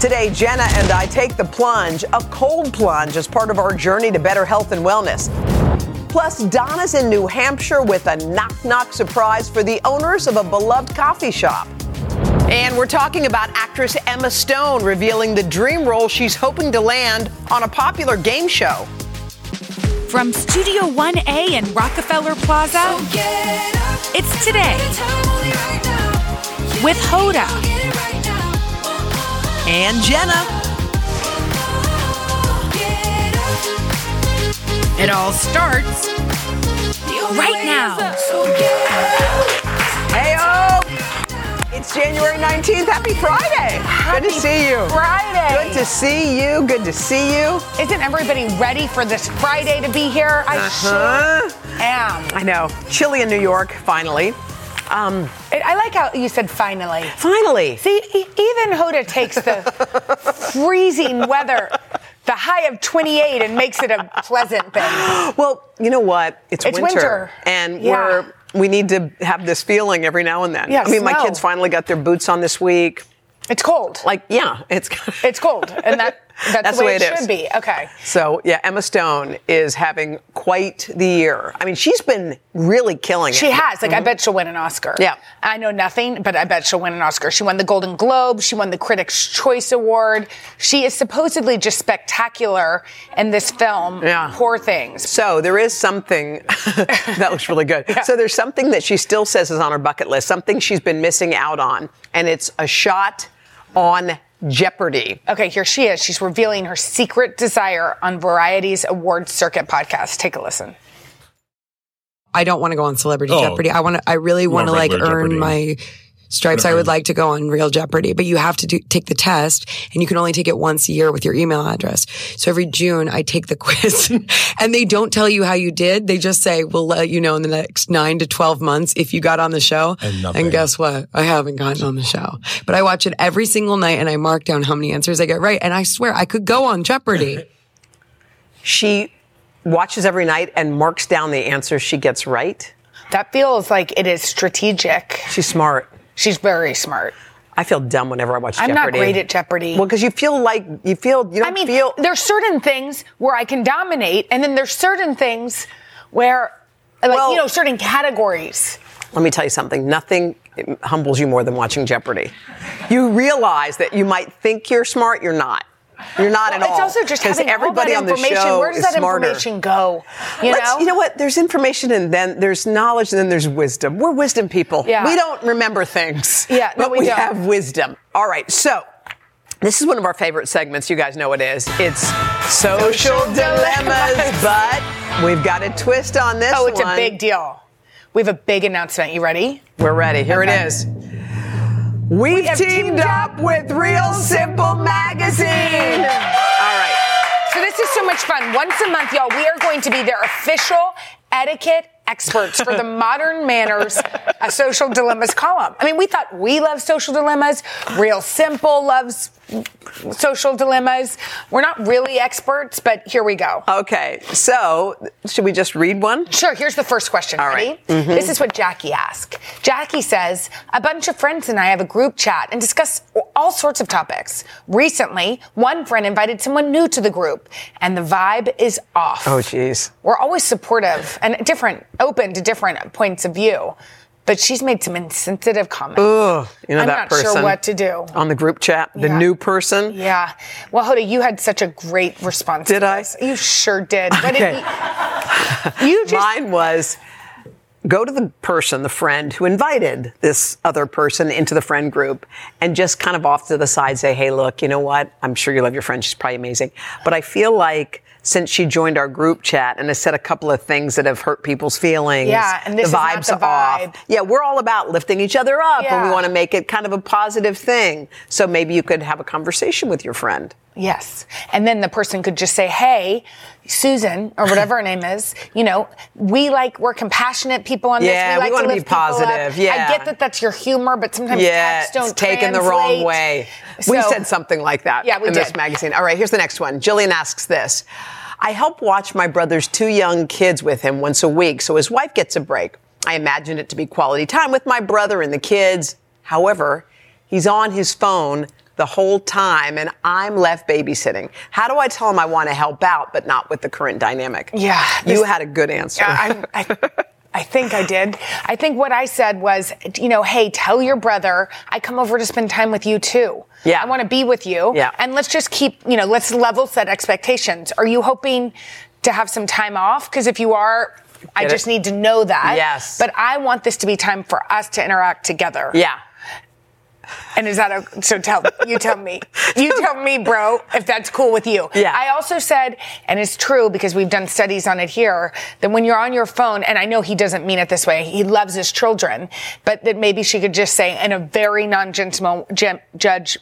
Today, Jenna and I take the plunge, a cold plunge, as part of our journey to better health and wellness. Plus, Donna's in New Hampshire with a knock knock surprise for the owners of a beloved coffee shop. And we're talking about actress Emma Stone revealing the dream role she's hoping to land on a popular game show. From Studio 1A in Rockefeller Plaza, it's today with Hoda and Jenna. It all starts right now. Hey, oh! It's January 19th. Happy Friday. Happy Good to see you. Friday. Good to see you. Good to see you. Isn't everybody ready for this Friday to be here? I Uh-huh. sure am. I know. Chilly in New York, finally. Um, I- I like how you said finally. finally. See, even Hoda takes the freezing weather, the high of 28, and makes it a pleasant thing. Well, you know what? It's, It's winter. and Yeah. we're we need to have this feeling every now and then. Yeah, I mean, my kids finally got their boots on this week. It's cold. Like, yeah, it's It's cold, and that that's, That's the way, the way it it should be. Okay. So yeah, Emma Stone is having quite the year. I mean, she's been really killing it. She has. Like, I bet she'll win an Oscar. Mm-hmm. Yeah. I know nothing, but I bet she'll win an Oscar. She won the Golden Globe. She won the Critics' Choice Award. She is supposedly just spectacular in this film. Yeah. Poor things. So there is something that looks really good. So there's something that she still says is on her bucket list, something she's been missing out on, and it's a shot on Jeopardy. Okay, here she is. She's revealing her secret desire on Variety's award circuit podcast. Take a listen. I don't want to go on Celebrity Oh. Jeopardy. I want to. I really want to like regular earn Jeopardy. my stripes. I would like to go on Real Jeopardy, but you have to do, take the test, and you can only take it once a year with your email address. So every June, I take the quiz, and they don't tell you how you did. They just say we'll let you know in the next nine to twelve months if you got on the show. And nothing. guess what? I haven't gotten on the show, but I watch it every single night, and I mark down how many answers I get right. And I swear, I could go on Jeopardy. She watches every night and marks down the answers she gets right. That feels like it is strategic. She's smart. She's very smart. I feel dumb whenever I watch Jeopardy. I'm not great at Jeopardy. Well, because you feel like you feel you don't I mean, feel. there's certain things where I can dominate, and then there's certain things where, like, Well- you know, certain categories. Let me tell you something. Nothing humbles you more than watching Jeopardy. You realize that you might think you're smart, you're not. You're not at Well, all. It's also just having everybody on the show Where does that smarter. information go? You Let's- know? you know what? There's information and then there's knowledge and then there's wisdom. We're wisdom people. Yeah. We don't remember things. Yeah, no, but we we, don't. have wisdom. All right, so this is one of our favorite segments. You guys know what it is. It's social dilemmas, but we've got a twist on this Oh, it's one. a big deal. We have a big announcement. You ready? We're ready. Here Okay. it is. We've have teamed, teamed up with Real Simple Magazine. All right. So this is so much fun. Once a month, y'all, we are going to be their official etiquette experts for the modern manners a social dilemmas column. I mean, we thought we love social dilemmas. Real Simple loves social dilemmas. We're not really experts, but here we go. Okay. So, should we just read one? Sure, here's the first question. All Ready? right. Mm-hmm. This is what Jackie asked. Jackie says, A bunch of friends and I have a group chat and discuss all sorts of topics. Recently, one friend invited someone new to the group, and the vibe is off. Oh, jeez. We're always supportive and different, open to different points of view. But she's made some insensitive comments. Ugh. You know I'm that not sure what to do. on the group chat, the Yeah. new person. Yeah. Well, Hoda, you had such a great response. Did I? this. You sure did. But Okay. it, you just Mine was go to the person, the friend who invited this other person into the friend group and just kind of off to the side say, hey, look, you know what? I'm sure you love your friend. She's probably amazing. But I feel like since she joined our group chat and has said a couple of things that have hurt people's feelings. Yeah, and this the is not vibes the vibe. off. Yeah, we're all about lifting each other up and we want to make it kind of a positive thing. So maybe you could have a conversation with your friend. Yes. And then the person could just say, Hey, Susan, or whatever her name is, you know, we like, we're compassionate people on Yeah, this. we like wanna to be lift people up. positive. Yeah. I get that that's your humor, but sometimes Yeah, texts don't it's taken the wrong translate. way. we said something like that Yeah, we in this did. magazine. All right, here's the next one. Jillian asks this. I help watch my brother's two young kids with him once a week, so his wife gets a break. I imagine it to be quality time with my brother and the kids. However, he's on his phone the whole time and I'm left babysitting. How do I tell him I want to help out, but not with the current dynamic? Yeah, You had a good answer. Yeah, I, I, I think I did. I think what I said was, you know, hey, tell your brother I come over to spend time with you too. Yeah. I want to be with you. Yeah. And let's just keep, you know, let's level set expectations. Are you hoping to have some time off? Because if you are, I Get it? just need to know that. Yes. But I want this to be time for us to interact together. yeah. And is that a, so tell, you tell me, you tell me, bro, if that's cool with you. Yeah. I also said, and it's true because we've done studies on it here, that when you're on your phone, and I know he doesn't mean it this way, he loves his children, but that maybe she could just say in a very non-judgmental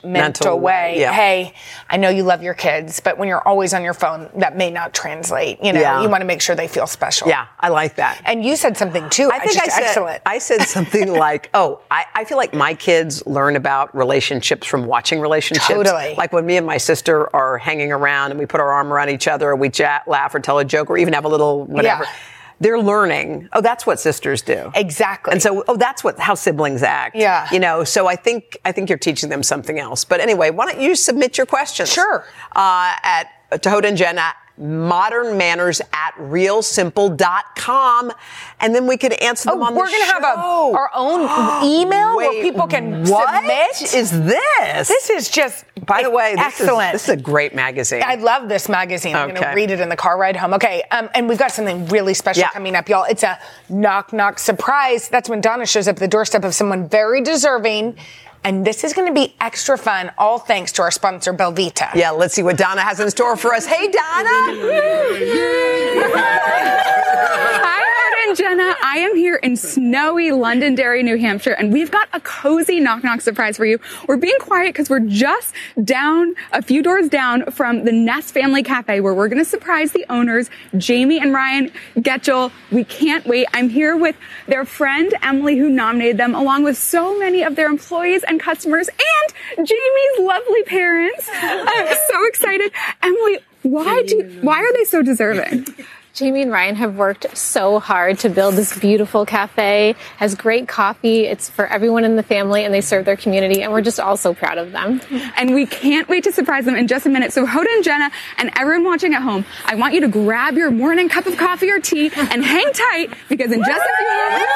Mental way, yeah. hey, I know you love your kids, but when you're always on your phone, that may not translate. You know, Yeah. you want to make sure they feel special. Yeah, I like that. And you said something too. I think I said, excellent. I said something like, "Oh, I, I feel like my kids learn about relationships from watching relationships. Totally. Like when me and my sister are hanging around and we put our arm around each other, or we chat, laugh, or tell a joke, or even have a little whatever. Yeah. They're learning. Oh, that's what sisters do. Exactly. And so, oh, that's what how siblings act. Yeah. You know. So I think I think you're teaching them something else. But anyway, why don't you submit your questions? Sure. Uh, at Tahoda and Jen at modern manners at realsimple.com and then we could answer them Oh, on we're the gonna have a, our own email where people can what submit. is this? This is just by the way, this excellent. Is, this is a great magazine. I love this magazine. I'm gonna read it in the car ride home. Okay, um, and we've got something really special Yeah. coming up, y'all. It's a knock knock surprise. That's when Donna shows up at the doorstep of someone very deserving. And this is going to be extra fun, all thanks to our sponsor, Belvita. yeah, let's see what Donna has in store for us. Hey, Donna. Hi, Hoda and Jenna. I am here in snowy Londonderry, New Hampshire, and we've got a cozy knock knock surprise for you. We're being quiet because we're just down, a few doors down from the Nest Family Cafe where we're going to surprise the owners, Jamie and Ryan Getchell. We can't wait. I'm here with their friend, Emily, who nominated them, along with so many of their employees and customers and Jamie's lovely parents. I'm so excited. Emily, why do, why are they so deserving? Jamie and Ryan have worked so hard to build this beautiful cafe. Has great coffee. It's for everyone in the family, and they serve their community. And we're just all so proud of them. And we can't wait to surprise them in just a minute. So Hoda and Jenna and everyone watching at home, I want you to grab your morning cup of coffee or tea and hang tight because in just a few moments,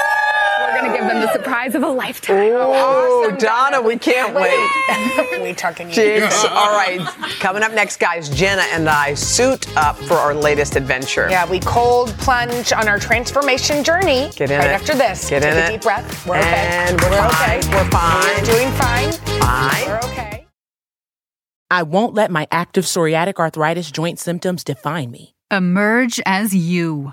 we're going to give them the surprise of a lifetime. Oh, Donna, we can't wait. we talking Jeez. All right. Coming up next, guys, Jenna and I suit up for our latest adventure. Yeah, we cold plunge on our transformation journey. Get in right it. after this. Get Take in a it. deep breath. We're okay. We're we're fine. okay. We're fine. We're doing fine. Fine. We're okay. I won't let my active psoriatic arthritis joint symptoms define me. Emerge as you.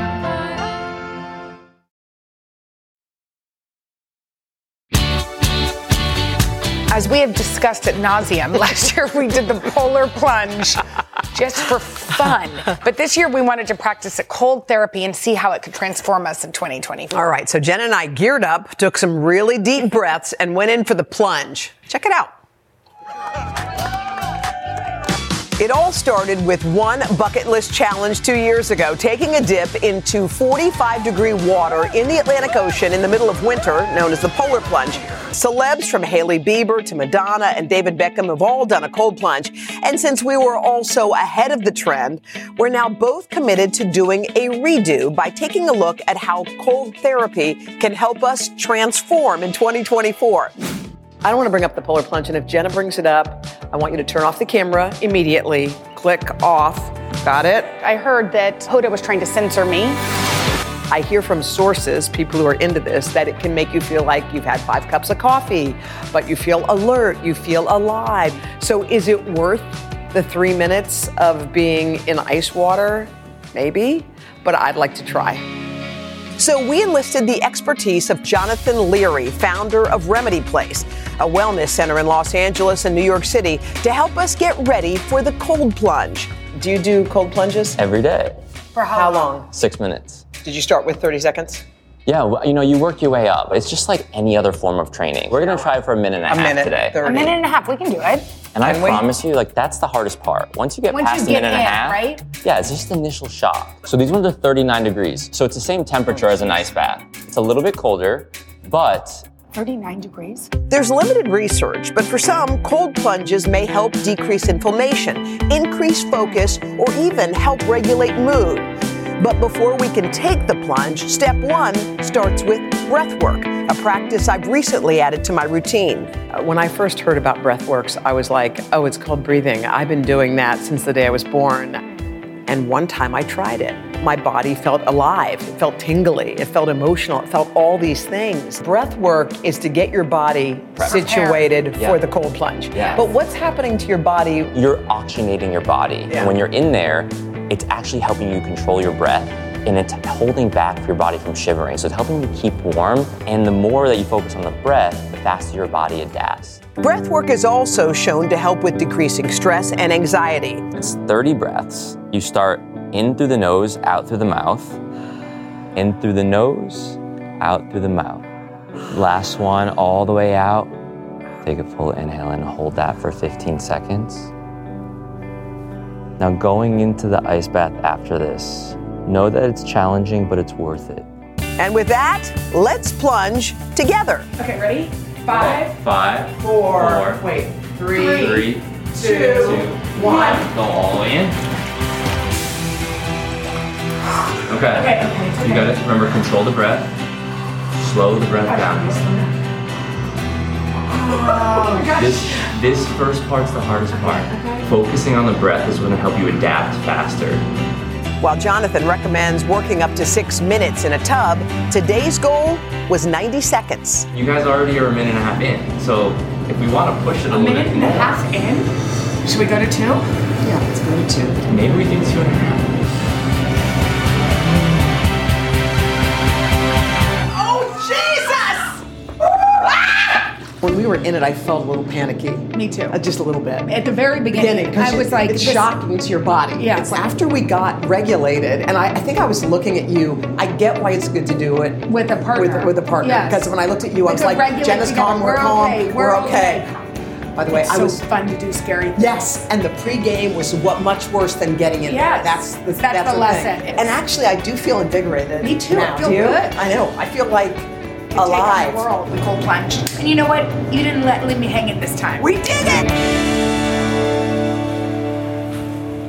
As we have discussed at nauseum, last year we did the polar plunge just for fun. But this year we wanted to practice a cold therapy and see how it could transform us in 2024. All right, so Jen and I geared up, took some really deep breaths, and went in for the plunge. Check it out. It all started with one bucket list challenge two years ago, taking a dip into 45 degree water in the Atlantic Ocean in the middle of winter, known as the polar plunge. Celebs from Hailey Bieber to Madonna and David Beckham have all done a cold plunge. And since we were also ahead of the trend, we're now both committed to doing a redo by taking a look at how cold therapy can help us transform in 2024. I don't want to bring up the polar plunge, and if Jenna brings it up, I want you to turn off the camera immediately. Click off. Got it? I heard that Hoda was trying to censor me. I hear from sources, people who are into this, that it can make you feel like you've had five cups of coffee, but you feel alert, you feel alive. So is it worth the three minutes of being in ice water? Maybe, but I'd like to try. So we enlisted the expertise of Jonathan Leary, founder of Remedy Place, a wellness center in Los Angeles and New York City, to help us get ready for the cold plunge. Do you do cold plunges? Every day. For how, how long? Six minutes. Did you start with 30 seconds? Yeah, well, you know, you work your way up. It's just like any other form of training. We're gonna try for a minute and a, a half minute, today. 30. A minute and a half, we can do it. And I Can we? promise you, like that's the hardest part. Once you get Once past you a get minute and a in, half, right? yeah, it's just the initial shock. So these ones are 39 degrees. So it's the same temperature oh, as an ice bath. It's a little bit colder, but 39 degrees. There's limited research, but for some, cold plunges may help decrease inflammation, increase focus, or even help regulate mood. But before we can take the plunge, step one starts with breath work, a practice I've recently added to my routine. Uh, When I first heard about breathworks, I was like, oh, it's called breathing. I've been doing that since the day I was born. And one time I tried it. My body felt alive. It felt tingly. It felt emotional. It felt all these things. Breath work is to get your body situated Yeah. for the cold plunge. Yeah. But what's happening to your body you're oxygenating your body. Yeah. And when you're in there, it's actually helping you control your breath and it's holding back your body from shivering. So it's helping you keep warm. And the more that you focus on the breath, the faster your body adapts. Breath work is also shown to help with decreasing stress and anxiety. It's 30 breaths. You start in through the nose, out through the mouth. In through the nose, out through the mouth. Last one, all the way out. Take a full inhale and hold that for 15 seconds. Now, going into the ice bath after this, know that it's challenging, but it's worth it. And with that, let's plunge together. Okay, ready? Five, Five, four, wait, three, three, two, one. Go all the way in. Okay. Okay, okay, You got to remember control the breath. Slow the breath down. Oh, this this first part's the hardest part. Focusing on the breath is going to help you adapt faster. While Jonathan recommends working up to six minutes in a tub, today's goal was 90 seconds. You guys already are a minute and a half in, so if we want to push it a, A little minute bit and a half in? Should we go to two? Yeah, let's go to two. maybe we do two and a half. When we were in it, I felt a little panicky. Me too. Uh, just a little bit. At the very beginning, beginning, I was like, it's this- shocking to your body. Yeah. It's after we got regulated, and I, I think I was looking at you. I get why it's good to do it With a partner. With, with a partner. Yes. Because when I looked at you, I was like, Jenna's calm, we're, We're calm, okay. we're, We're okay. By the way, It's I so was fun to do scary. Things. Yes, and the pregame was what much worse than getting in Yes. there. That's the, That's the lesson. Thing. And actually, I do feel invigorated. Me too. I feel Do you? good. I know. I feel like Take on alive. the world, the cold plunge. And you know what? You didn't let leave me hanging this time. We did it.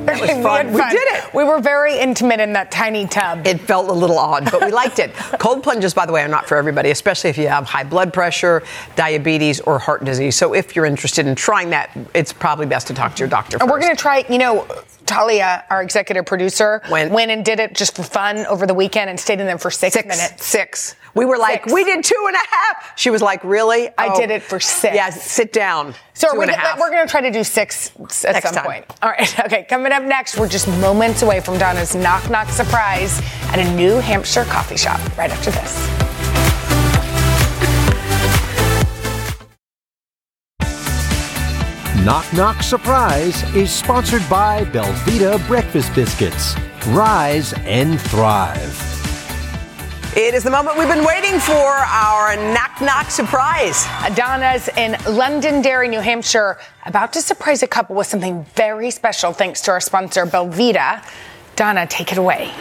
That was We fun. We did it. We were very intimate in that tiny tub. It felt a little odd, but we liked it. Cold plunges, by the way, are not for everybody, especially if you have high blood pressure, diabetes, or heart disease. So if you're interested in trying that, it's probably best to talk to your doctor. And we're going to try, you know, Talia, our executive producer, Went. went and did it just for fun over the weekend and stayed in there for six, Six minutes. Six. We were like, Six. we did two and a half. She was like, really? I Oh. did it for six. Yeah, sit down. So Two we're, and a half. we're going to try to do six at Next some time. point. All right. Okay. Coming up next, we're just moments away from Donna's knock knock surprise at a New Hampshire coffee shop. Right after this. Knock Knock Surprise is sponsored by Belvita Breakfast Biscuits. Rise and thrive. It is the moment we've been waiting for our knock knock surprise. Donna's in Londonderry, New Hampshire, about to surprise a couple with something very special thanks to our sponsor, Belvita. Donna, take it away.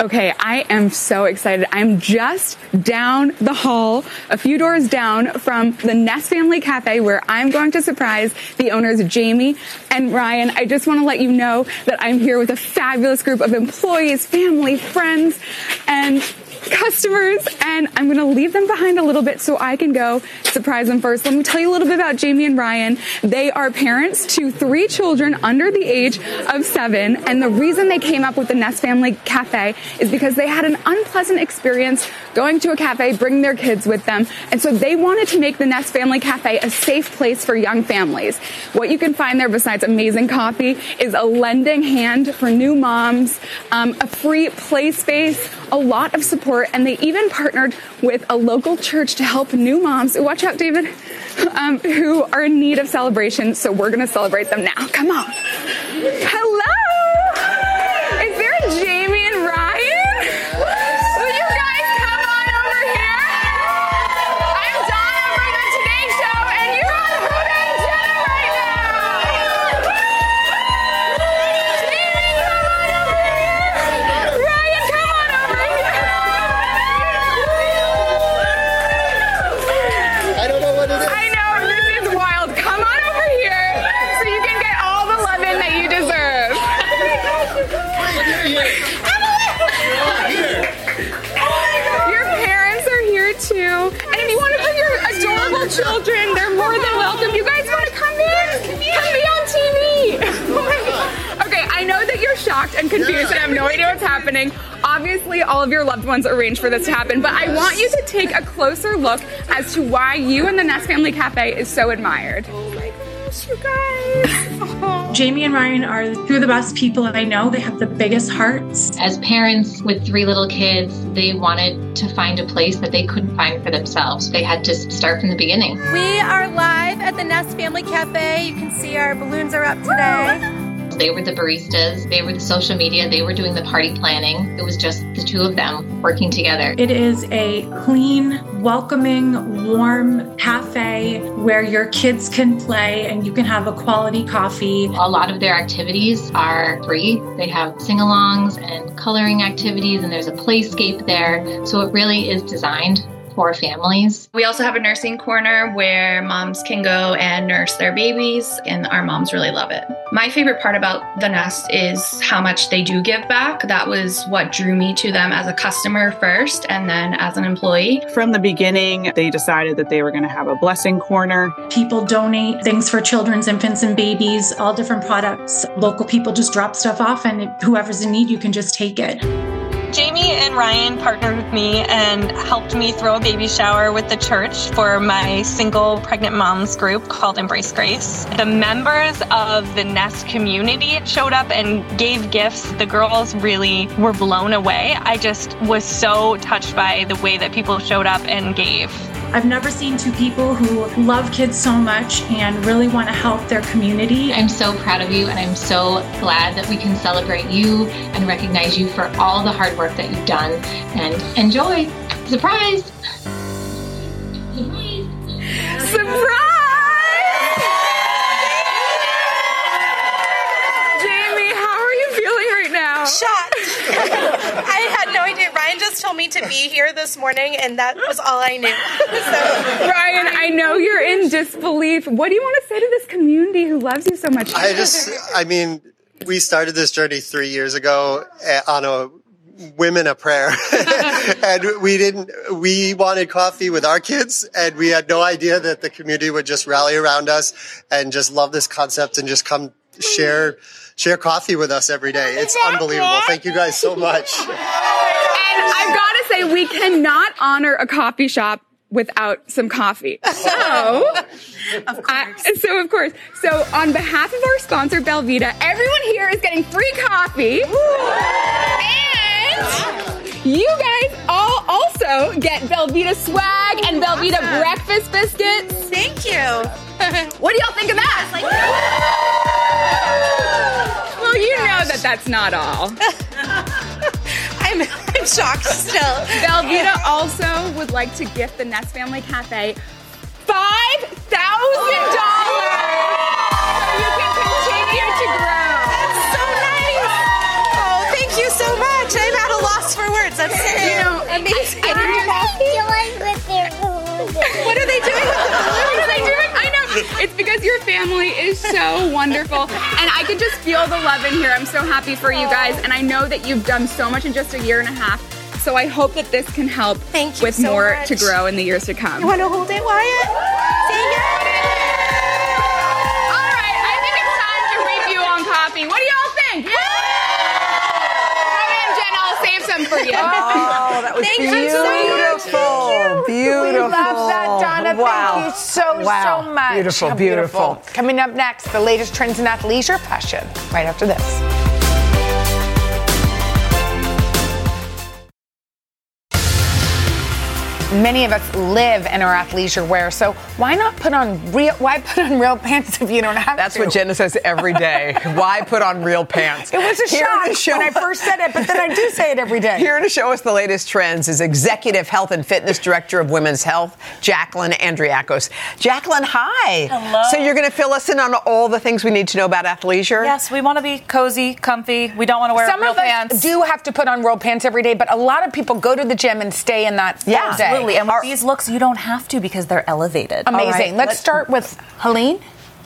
Okay, I am so excited. I'm just down the hall, a few doors down from the Nest Family Cafe where I'm going to surprise the owners, Jamie and Ryan. I just want to let you know that I'm here with a fabulous group of employees, family, friends, and customers and I'm going to leave them behind a little bit so I can go surprise them first. Let me tell you a little bit about Jamie and Ryan. They are parents to three children under the age of seven. And the reason they came up with the Nest Family Cafe is because they had an unpleasant experience going to a cafe, bringing their kids with them. And so they wanted to make the Nest Family Cafe a safe place for young families. What you can find there besides amazing coffee is a lending hand for new moms, um, a free play space, a lot of support, and they even partnered with a local church to help new moms. Watch out, David, um, who are in need of celebration. So we're going to celebrate them now. Come on. Shocked and confused and have no idea what's happening. Obviously, all of your loved ones arranged for this to happen, but I want you to take a closer look as to why you and the Nest Family Cafe is so admired. Oh my gosh, you guys. Jamie and Ryan are two of the best people I know. They have the biggest hearts. As parents with three little kids, they wanted to find a place that they couldn't find for themselves. They had to start from the beginning. We are live at the Nest Family Cafe. You can see our balloons are up today. They were the baristas, they were the social media, they were doing the party planning. It was just the two of them working together. It is a clean, welcoming, warm cafe where your kids can play and you can have a quality coffee. A lot of their activities are free. They have sing alongs and coloring activities, and there's a playscape there. So it really is designed for families. We also have a nursing corner where moms can go and nurse their babies, and our moms really love it. My favorite part about the Nest is how much they do give back. That was what drew me to them as a customer first and then as an employee. From the beginning, they decided that they were going to have a blessing corner. People donate things for children's, infants, and babies, all different products. Local people just drop stuff off, and whoever's in need, you can just take it. Jamie and Ryan partnered with me and helped me throw a baby shower with the church for my single pregnant moms group called Embrace Grace. The members of the Nest community showed up and gave gifts. The girls really were blown away. I just was so touched by the way that people showed up and gave. I've never seen two people who love kids so much and really want to help their community. I'm so proud of you, and I'm so glad that we can celebrate you and recognize you for all the hard work that you've done. And enjoy! Surprise! Surprise! Jamie, how are you feeling right now? Shocked. I had idea. Ryan just told me to be here this morning, and that was all I knew. so, Ryan, I know you're in disbelief. What do you want to say to this community who loves you so much? I just, I mean, we started this journey three years ago eh, on a women a prayer and we didn't we wanted coffee with our kids and we had no idea that the community would just rally around us and just love this concept and just come share share coffee with us every day it's unbelievable thank you guys so much And I've got to say, we cannot honor a coffee shop without some coffee. So, of course. so of course. So on behalf of our sponsor, Belvita, everyone here is getting free coffee. And you guys all also get Belvita swag and Belvita breakfast biscuits. Thank you. what do y'all think of that? well, you know that that's not all. I'm, I'm shocked still. Belvita also would like to gift the Nest Family Cafe five thousand dollars oh. so you can continue to grow. That's so nice. Oh, thank you so much. I'm at a loss for words. That's You know, amazing. What are they doing It's because your family is so wonderful. And I can just feel the love in here. I'm so happy for you guys. And I know that you've done so much in just a year and a half. So I hope that this can help Thank you with so more much. to grow in the years to come. You want to hold it, Wyatt? Say yes. All right, I think it's time to review on coffee. What do y'all think? Yeah! Come in, Jen. I'll save some for you. Oh, that was Thank you so much. beautiful. Beautiful. We love that, Donna. Wow. Thank you so, Wow. so much. Beautiful, How beautiful. Coming up next, the latest trends in athleisure fashion. Right after this. Many of us live in our athleisure wear, so why not put on real? Why put on real pants if you don't have That's to? what Jenna says every day. Why put on real pants? It was a Here shock show- when I first said it, but then I do say it every day. Here to show us the latest trends is Executive Health and Fitness Director of Women's Health, Jacqueline Andriakos. Jacqueline, hi. Hello. So you're going to fill us in on all the things we need to know about athleisure? Yes, we want to be cozy, comfy. We don't want to wear Some real of us do have to put on real pants every day, but a lot of people go to the gym and stay in that yeah, day. Absolutely. And with these looks, you don't have to because they're elevated. Amazing. All right, Let's let's- start with Helene.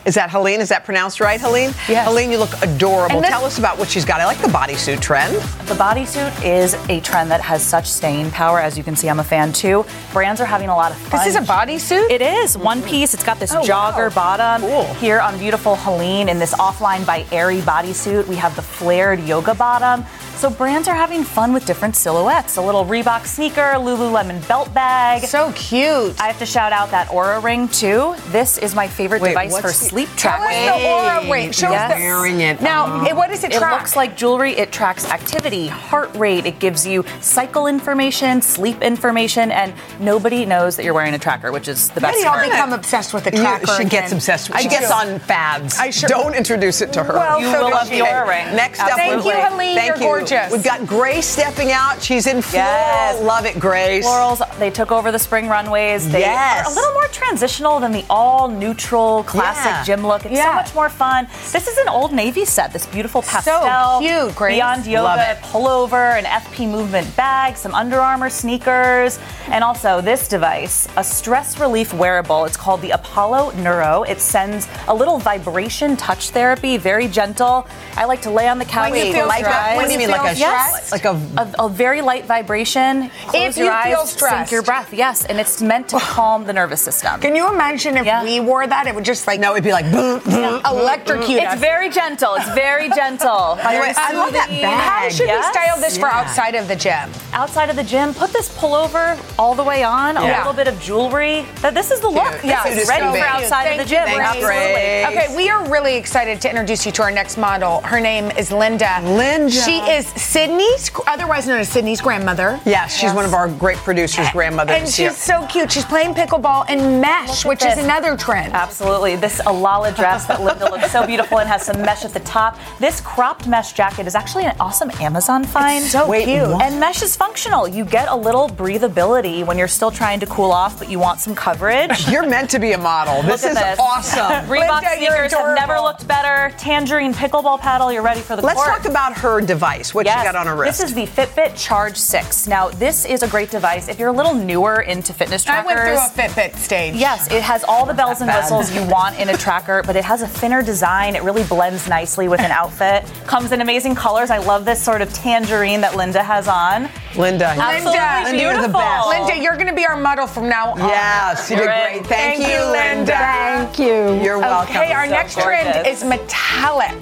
Is that Helene? Is that pronounced right, Helene? Yes. Helene, you look adorable. This- Tell us about what she's got. I like the bodysuit trend. The bodysuit is a trend that has such staying power. As you can see, I'm a fan too. Brands are having a lot of fun. This is a bodysuit? It is. One mm-hmm. piece. It's got this Oh, jogger wow. bottom. Here on beautiful Helene in this offline by Aerie bodysuit, we have the flared yoga bottom. So brands are having fun with different silhouettes. A little Reebok sneaker, Lululemon belt bag. So cute. I have to shout out that Oura ring too. This is my favorite Wait, device for the- sleep Tell us tracking. the Oura ring. Show Yes. us the Wearing it. Now, mm-hmm. it- what does it track? It track? looks like jewelry. It tracks activity, heart rate. It gives you cycle information, sleep information, and nobody knows that you're wearing a tracker, which is the best. Maybe I'll become obsessed with the You- tracker. she gets again. obsessed. I She gets do. on fads. I sure- Don't introduce it to her. Well, You so will love the Oura ring. Next up, Absolutely. Thank you, Helene. Thank You're you. Gorgeous. We've got Grace stepping out. She's in floral. Yes. Love it, Grace. Florals, they took over the spring runways. They Yes. are a little more transitional than the all neutral classic Yeah. gym look. It's Yeah. so much more fun. This is an old navy set, this beautiful pastel. So cute, Grace. Beyond yoga pullover, an FP movement bag, some Under Armour sneakers, and also this device, a stress relief wearable. It's called the Apollo Neuro. It sends a little vibration touch therapy, very gentle. I like to lay on the couch. When you close feel your stressed, eyes. when you mean, feel like a yes. like a a, a very light vibration. Close If your you eyes, feel sink stressed. your breath. Yes, and it's meant to calm the nervous system. Can you imagine if Yeah. we wore that? It would just like no, it'd be like boom, boom, electrocute It's us. very gentle. It's very gentle. By the way, I love that soothing. bag. How should Yes. we style this for outside of the gym? Outside of the gym, put this pullover all the way on. A little bit of jewelry. That this is the look. Cute. This This is is ready so for outside Thank of the gym. you, Absolutely. Okay, we are really excited to introduce you to our next model. Her name is Linda. Linda. She is Sydney's, otherwise known as Sydney's grandmother. Yeah, she's one of our great producers, grandmothers And here. she's so cute. She's playing pickleball in mesh, which is another trend. Absolutely. This Alala dress that Linda looks so beautiful and has some mesh at the top. This cropped mesh jacket is actually an awesome Amazon find. so Wait, cute. what? And mesh is functional. You get a little breathability when you're still trying to cool off, but you want some coverage. You're meant to be a model. This is this. awesome. Reebok sneakers have never looked better. Tangerine pickleball paddle. You're ready for the court. Let's court. talk about her device. What Yes. she got on her wrist. This is the Fitbit Charge 6. Now, this is a great device if you're a little newer into fitness trackers. I trackers. went through a Fitbit stage. Yes, it has all the bells and whistles you want in a tracker, but it has a thinner design. It really blends nicely with an outfit. Comes in amazing colors. I love this sort of tangerine that Linda has on. Linda. Absolutely Linda, Linda, you're the beautiful. best. Linda, you're going to be our model from now on. Yes, you did You're great. in. Thank, Thank you, Linda. Thank you. You're welcome. Okay, our So next trend is metallic,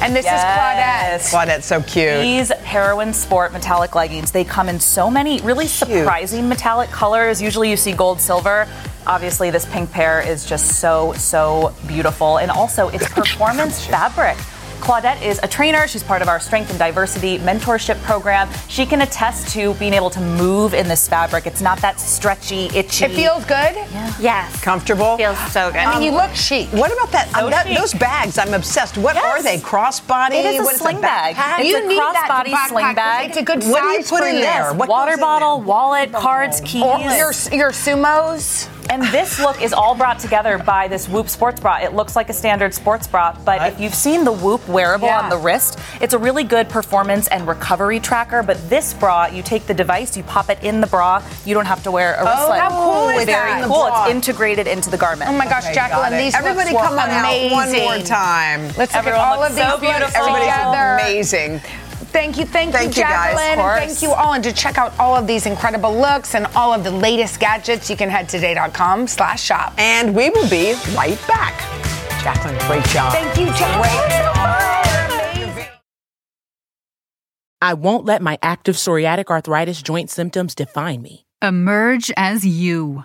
and this Yes. is Claudette. Claudette's so cute. These Heroine Sport metallic leggings, they come in so many really surprising metallic colors. Usually you see gold, silver. Obviously, this pink pair is just so, so beautiful. And also, it's performance fabric. Claudette is a trainer. She's part of our Strength and Diversity mentorship program. She can attest to being able to move in this fabric. It's not that stretchy, itchy. It feels good? Yeah. Yes. Comfortable? Feels so good. I mean, you look chic. What about that? So um, that- those bags, I'm obsessed. What Yes. are they? Crossbody? It is a What sling bag. backpack? It's You a need that crossbody backpack. sling bag. It's a good What do you put for in you. there? What Water goes in bottle, wallet, cards, keys. Or your, your sumos. And this look is all brought together by this Whoop sports bra. It looks like a standard sports bra, but if you've seen the Whoop wearable Yeah. on the wrist, it's a really good performance and recovery tracker. But this bra, you take the device, you pop it in the bra, you don't have to wear a oh, wristlet. Oh, how cool is It's that? Very cool. bra. It's integrated into the garment. Oh my gosh, Okay, Jacqueline, got it. these Everybody looks come were on out one more time. Let's Everyone look at all of these so looks beautiful. Everybody's together. amazing. Thank you, thank, Thank you, you, guys. Jacqueline. And thank you all. And to check out all of these incredible looks and all of the latest gadgets, you can head to today.com slash shop. And we will be right back. Jacqueline, great job. Thank you, Jacqueline. I won't let my active psoriatic arthritis joint symptoms define me. Emerge as you.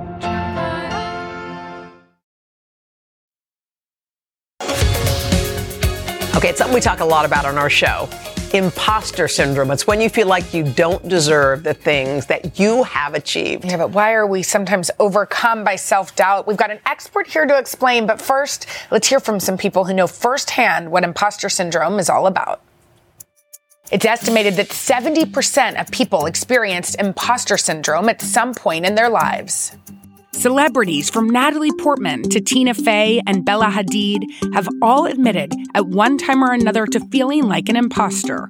Okay, it's something we talk a lot about on our show. Imposter syndrome. It's when you feel like you don't deserve the things that you have achieved. Yeah, but why are we sometimes overcome by self doubt? We've got an expert here to explain, but first, let's hear from some people who know firsthand what imposter syndrome is all about. It's estimated that 70% of people experienced imposter syndrome at some point in their lives. Celebrities from Natalie Portman to Tina Fey and Bella Hadid have all admitted at one time or another to feeling like an imposter.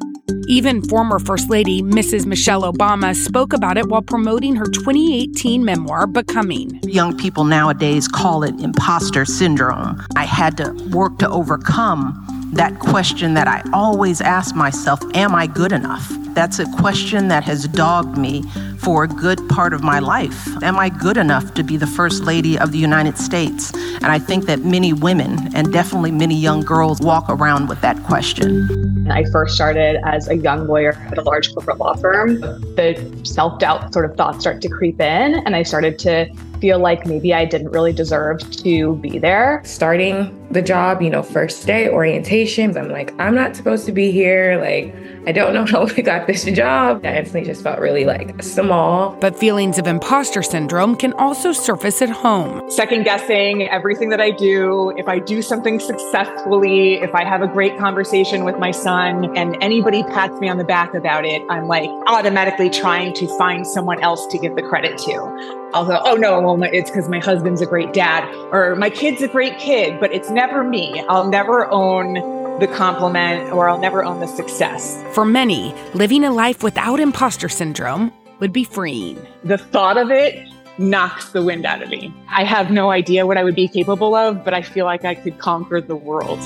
Even former First Lady Mrs. Michelle Obama spoke about it while promoting her 2018 memoir, Becoming. Young people nowadays call it imposter syndrome. I had to work to overcome that question that I always ask myself Am I good enough? That's a question that has dogged me for a good part of my life. Am I good enough to be the First Lady of the United States? And I think that many women, and definitely many young girls, walk around with that question. I first started as a young lawyer at a large corporate law firm. The self doubt sort of thoughts start to creep in, and I started to feel like maybe I didn't really deserve to be there. Starting the job, you know, first day orientations, I'm like, I'm not supposed to be here. Like, I don't know how I got this job. I instantly just felt really like small. But feelings of imposter syndrome can also surface at home. Second guessing everything that I do. If I do something successfully, if I have a great conversation with my son and anybody pats me on the back about it, I'm like automatically trying to find someone else to give the credit to. I'll go, oh no, well, it's because my husband's a great dad or my kid's a great kid, but it's never me. I'll never own the compliment or I'll never own the success. For many, living a life without imposter syndrome would be freeing. The thought of it knocks the wind out of me. I have no idea what I would be capable of, but I feel like I could conquer the world.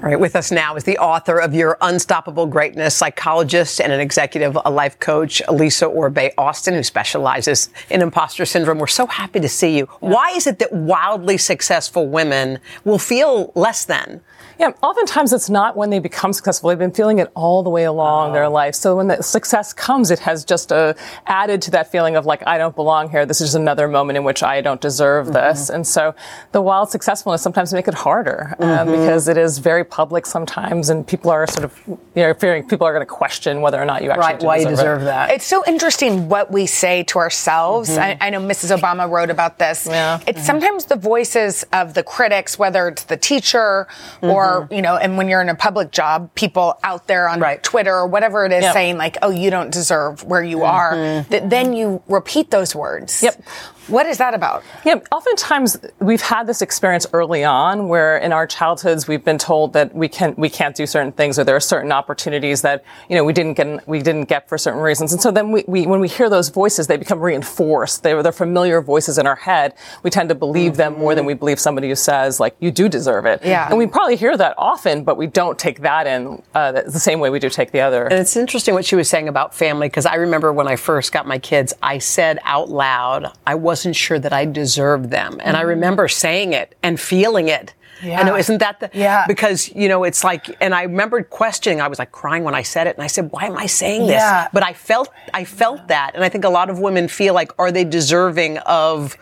All right, with us now is the author of Your Unstoppable Greatness, psychologist and an executive a life coach, Elisa Orbe Austin, who specializes in imposter syndrome. We're so happy to see you. Why is it that wildly successful women will feel less than? Yeah, oftentimes it's not when they become successful. They've been feeling it all the way along their life. So when the success comes, it has just uh, added to that feeling of like, I don't belong here. This is just another moment in which I don't deserve this. And so the wild successfulness sometimes make it harder um, Mhm. because it is very public sometimes, and people are sort of, you know, fearing people are going to question whether or not you actually Right, do why you deserve, deserve it. that. It's so interesting what we say to ourselves. Mhm. I, I know Mrs. Obama wrote about this. Yeah. It's sometimes the voices of the critics, whether it's the teacher or, you know, and when you're in a public job, people out there on Twitter or whatever it is Yep. saying like, oh, you don't deserve where you are, Mhm. that then you repeat those words. Yep. What is that about? Yeah, oftentimes we've had this experience early on where in our childhoods we've been told that we can we can't do certain things or there are certain opportunities that you know we didn't get we didn't get for certain reasons. And so then we, we when we hear those voices they become reinforced. They, they're familiar voices in our head. We tend to believe them more than we believe somebody who says like you do deserve it. Yeah. and we probably hear that often but we don't take that in uh, the same way we do take the other. And it's interesting what she was saying about family because I remember when I first got my kids, I said out loud, I wasn't sure that I deserved them. And I Mhm. remember saying it and feeling it. Yeah. I know, isn't that the, Yeah. because, you know, it's like, and I remember questioning, I was like crying when I said it and I said, why am I saying this? Yeah. But I felt, I felt that. And I think a lot of women feel like, are they deserving of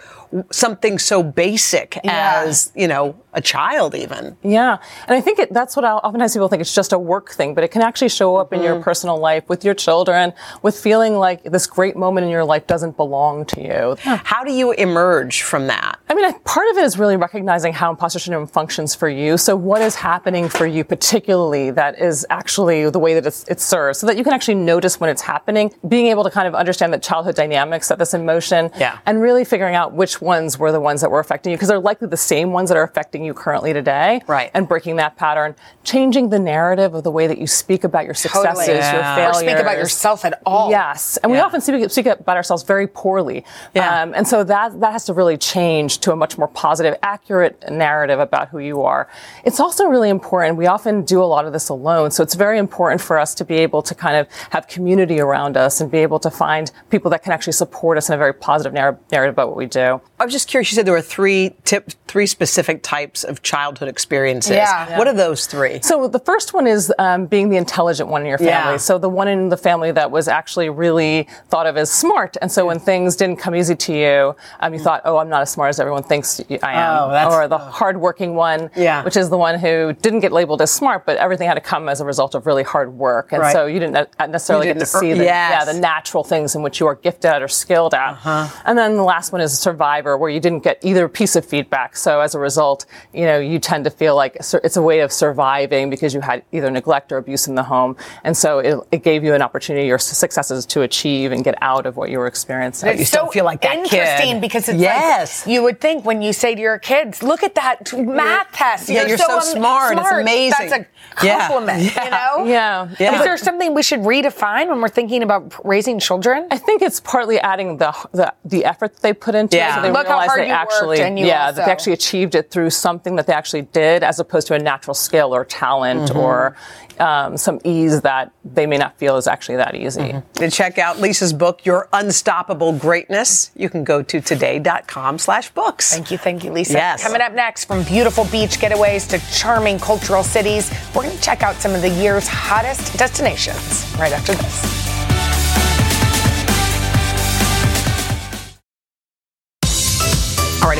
something so basic Yeah. as, you know, a child even? Yeah, and I think it, that's what I, oftentimes people think it's just a work thing, but it can actually show up in your mm-hmm. personal life with your children, with feeling like this great moment in your life doesn't belong to you. How do you emerge from that? I mean, part of it is really recognizing how imposter syndrome functions for you. So, what is happening for you, particularly, that is actually the way that it's, it serves, so that you can actually notice when it's happening, being able to kind of understand the childhood dynamics set this emotion, Yeah. and really figuring out which ones were the ones that were affecting you, because they're likely the same ones that are affecting you currently today. Right. And breaking that pattern, changing the narrative of the way that you speak about your successes, your failures, Or speak about yourself at all. Yes, and we often speak, speak about ourselves very poorly. Um, and so that that has to really change to a much more positive, accurate narrative about who you are. It's also really important. We often do a lot of this alone, so it's very important for us to be able to kind of have community around us and be able to find people that can actually support us in a very positive narr- narrative about what we do. I was just curious. You said there were three tip, three specific types of childhood experiences. Yeah. What are those three? So the first one is um, being the intelligent one in your family. Yeah. So the one in the family that was actually really thought of as smart. And so when things didn't come easy to you, um, you thought, oh, I'm not as smart as everyone thinks I am. Oh, that's- or the hardworking one, Yeah. which is the one who didn't get labeled as smart, but everything had to come as a result of really hard work. And Right. so you didn't necessarily You get to didn't see the, Yes. yeah, the natural things in which you are gifted at or skilled at. Uh-huh. And then the last one is a survivor, where you didn't get either piece of feedback. So as a result, you know, you tend to feel like it's a way of surviving because you had either neglect or abuse in the home. And so it, it gave you an opportunity or successes to achieve and get out of what you were experiencing. It's so still feel like that interesting because it's Yes. like you would think when you say to your kids, "Look at that math test. Yeah, you're so um, smart. It's amazing." That's a compliment. Yeah. You know? Yeah. Is there something we should redefine when we're thinking about raising children? I think it's partly adding the the, the effort that they put into Yeah. it. So they Look how realize hard they you worked actually, and you yeah, also- that they actually achieved it through something that they actually did, as opposed to a natural skill or talent Mhm. or um, some ease that they may not feel is actually that easy. To check out Lisa's book, Your Unstoppable Greatness, you can go to today.com slash books. Thank you, thank you, Lisa. Yes. Coming up next, from beautiful beach getaways to charming cultural cities, we're going to check out some of the year's hottest destinations right after this.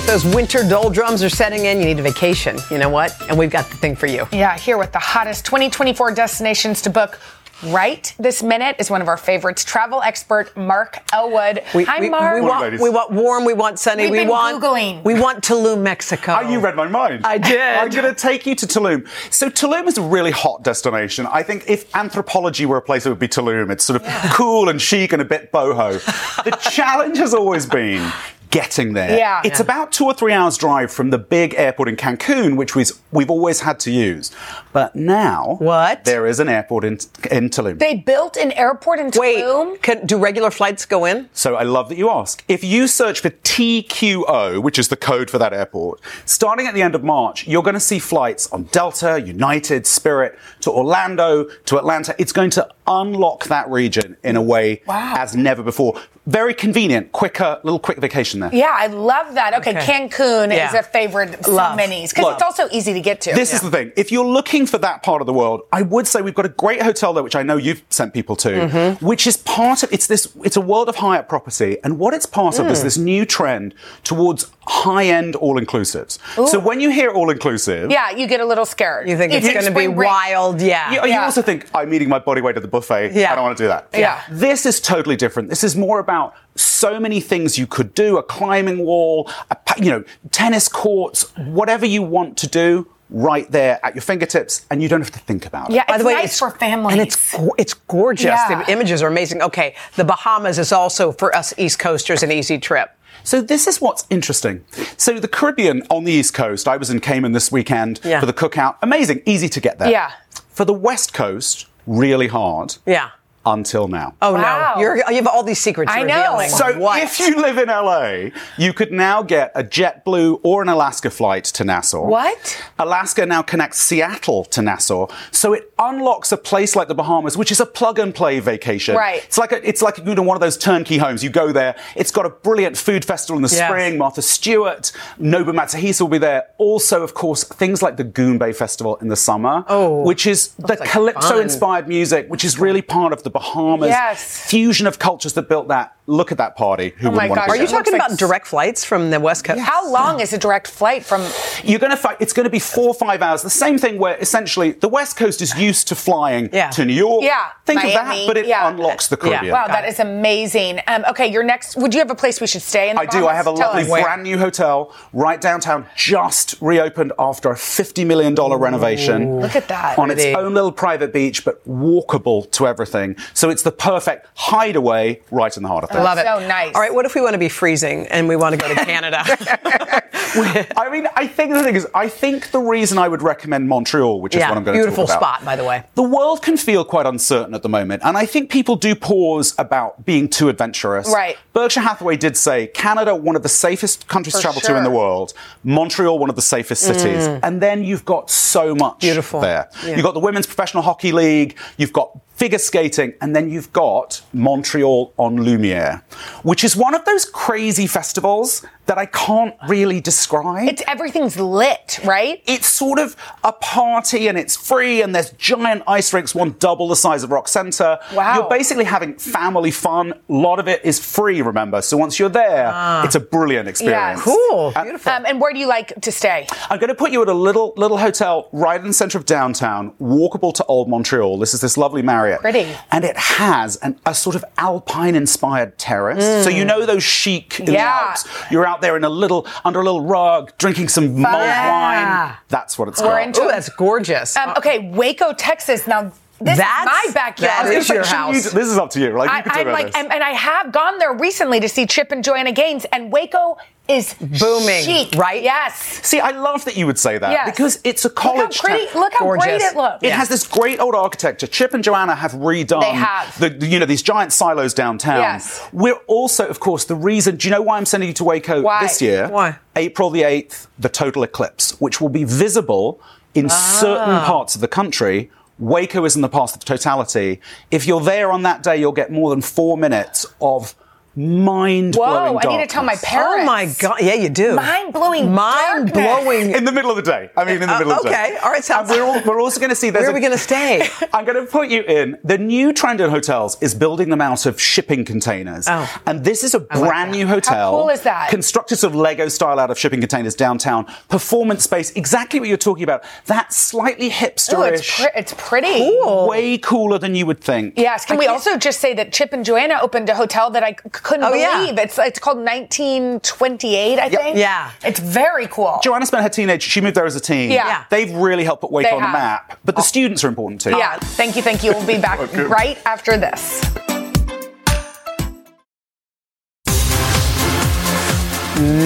If those winter doldrums are setting in, you need a vacation. You know what? And we've got the thing for you. Yeah, here with the hottest 2024 destinations to book right this minute is one of our favorites, travel expert Mark Ellwood. Hi, we, Mark. We want, we want warm, we want sunny, We've we been want Googling. we want Tulum, Mexico. Oh, you read my mind. I did. I'm going to take you to Tulum. So Tulum is a really hot destination. I think if Anthropologie were a place, it would be Tulum. It's sort of cool and chic and a bit boho. the challenge has always been getting there. Yeah. It's Yeah. about two or three hours drive from the big airport in Cancun, which we've, we've always had to use. But now, what? There is an airport in, in Tulum. They built an airport in Tulum. Can, do regular flights go in? So I love that you ask. If you search for TQO, which is the code for that airport, starting at the end of March, you're going to see flights on Delta, United, Spirit to Orlando, to Atlanta. It's going to unlock that region in a way as never before. Very convenient, quicker, little quick vacation there. Yeah, I love that. Okay, Okay. Cancun is a favorite of so Love. many because it's also easy to get to. This is the thing. If you're looking for that part of the world, I would say we've got a great hotel there, which I know you've sent people to, Mhm. which is part of it's this. It's a world of Hyatt property, and what it's part of is Mm. this new trend towards high-end all-inclusives. So when you hear all-inclusive, Yeah, you get a little scared. You think it's gonna be break. wild, yeah. You, you also think I'm eating my body weight at the buffet. Yeah. I don't want to do that. Yeah. This is totally different. This is more about so many things you could do: a climbing wall, a, you know, tennis courts, whatever you want to do. Right there at your fingertips, and you don't have to think about it. Yeah, By it's the way, nice it's- for families. And it's it's gorgeous. Yeah. The images are amazing. Okay, the Bahamas is also for us East Coasters an easy trip. So this is what's interesting. So the Caribbean on the East Coast, I was in Cayman this weekend Yeah. for the cookout. Amazing, easy to get there. Yeah. For the West Coast, really hard. Yeah. Until now. Oh no, You're, you have all these secrets. I you're know. revealing. So what? if you live in LA, you could now get a JetBlue or an Alaska flight to Nassau. What? Alaska now connects Seattle to Nassau, so it unlocks a place like the Bahamas, which is a plug and play vacation. Right. It's like a, it's like you know one of those turnkey homes. You go there. It's got a brilliant food festival in the Yes. spring. Martha Stewart, Nobu Matsuhisa will be there. Also, of course, things like the Goombay Festival in the summer, Oh, which is the like calypso-inspired music, which is really part of the Bahamas Yes. fusion of cultures that built that. Look at that party. Who Oh wouldn't my want gosh, be Are you It there? talking like about direct flights from the West Coast? How long is a direct flight from? You're going to find it's going to be four or five hours. The same thing where essentially the West Coast is used to flying Yeah. to New York. Yeah, Think of that, but it yeah. unlocks the Caribbean. Wow, that is amazing. Um, okay, your next. Would you have a place we should stay in? The I do. I have a Tell lovely us. brand new hotel right downtown, just reopened after a $50 million renovation. Look at that. On its own little private beach, but walkable to everything. So it's the perfect hideaway right in the heart of things. Love it. So nice. All right, what if we want to be freezing and we want to go to Canada? I mean, I think the thing is, I think the reason I would recommend Montreal, which is yeah, what I'm going to beautiful talk about. Beautiful spot, by the way. The world can feel quite uncertain at the moment, and I think people do pause about being too adventurous. Right. Berkshire Hathaway did say Canada, one of the safest countries For to travel to in the world. Montreal, one of the safest mm. cities. And then you've got so much Beautiful. there. Yeah. You've got the Women's Professional Hockey League, you've got figure skating, and then you've got Montréal en Lumière, which is one of those crazy festivals that I can't really describe. It's everything's lit, right? It's sort of a party and it's free and there's giant ice rinks, one double the size of Rock Center. Wow. You're basically having family fun. A lot of it is free, remember. So once you're there, it's a brilliant experience. Yeah, Cool. And Beautiful. Um, and where do you like to stay? I'm going to put you at a little little hotel right in the center of downtown, walkable to Old Montreal. This is this lovely Marriott. Pretty. And it has an, a sort of alpine-inspired terrace. So you know those chic in the Yeah. Alps. You're out there in a little under a little rug, drinking some mulled Yeah. wine. That's what it's called. We're got. into Oh, that's gorgeous. Um, okay, Waco, Texas. Now this That's- is my backyard. that I was is gonna your say, house. you- this is up to you. Like you I, could I'm about like, this. and, and I have gone there recently to see Chip and Joanna Gaines, and Waco is Booming, chic. right? Yes. See, I love that you would say that Yes. because it's a Look how college pretty. town. Look how great it looks. It has this great old architecture. Chip and Joanna have redone They have. The, the- you know these giant silos downtown. Yes. We're also, of course, the reason. Do you know why I'm sending you to Waco Why? this year? Why? April the eighth, the total eclipse, which will be visible in certain Ah. parts of the country. Waco is in the path of totality. If you're there on that day, you'll get more than four minutes of mind-blowing Whoa! I need to tell my parents. Oh my God! Yeah, you do. Mind blowing. Mind blowing. In the middle of the day. I mean, in the Uh, middle of the day. okay. All right, sounds- And we're, all, we're also going to see. There's Where are we going to stay? I'm going to put you in. The new trend in hotels is building them out of shipping containers. Oh. And this is a brand new hotel. How cool is that? Constructed sort of Lego style out of shipping containers downtown. Performance space, exactly what you're talking about. That slightly Ooh, it's, hipsterish. pre- it's pretty. Cool. Way cooler than you would think. Yes. Can I we can't- also just say that Chip and Joanna opened a hotel that I c- couldn't Oh, yeah. believe? It's it's called 1928, I think. Yeah. It's very cool. Joanna spent her teenage. She moved there as a teen. Yeah. Yeah. They've really helped put Waco They on the map. But the oh. students are important too. Yeah. Thank you. Thank you. We'll be back Okay. right after this.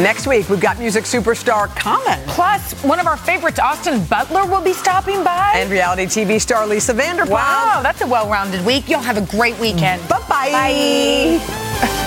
Next week, we've got music superstar Common. Plus, one of our favorites, Austin Butler, will be stopping by. And reality TV star Lisa Vanderpump. wow, that's a well-rounded week. You'll have a great weekend. Bye-bye. Bye.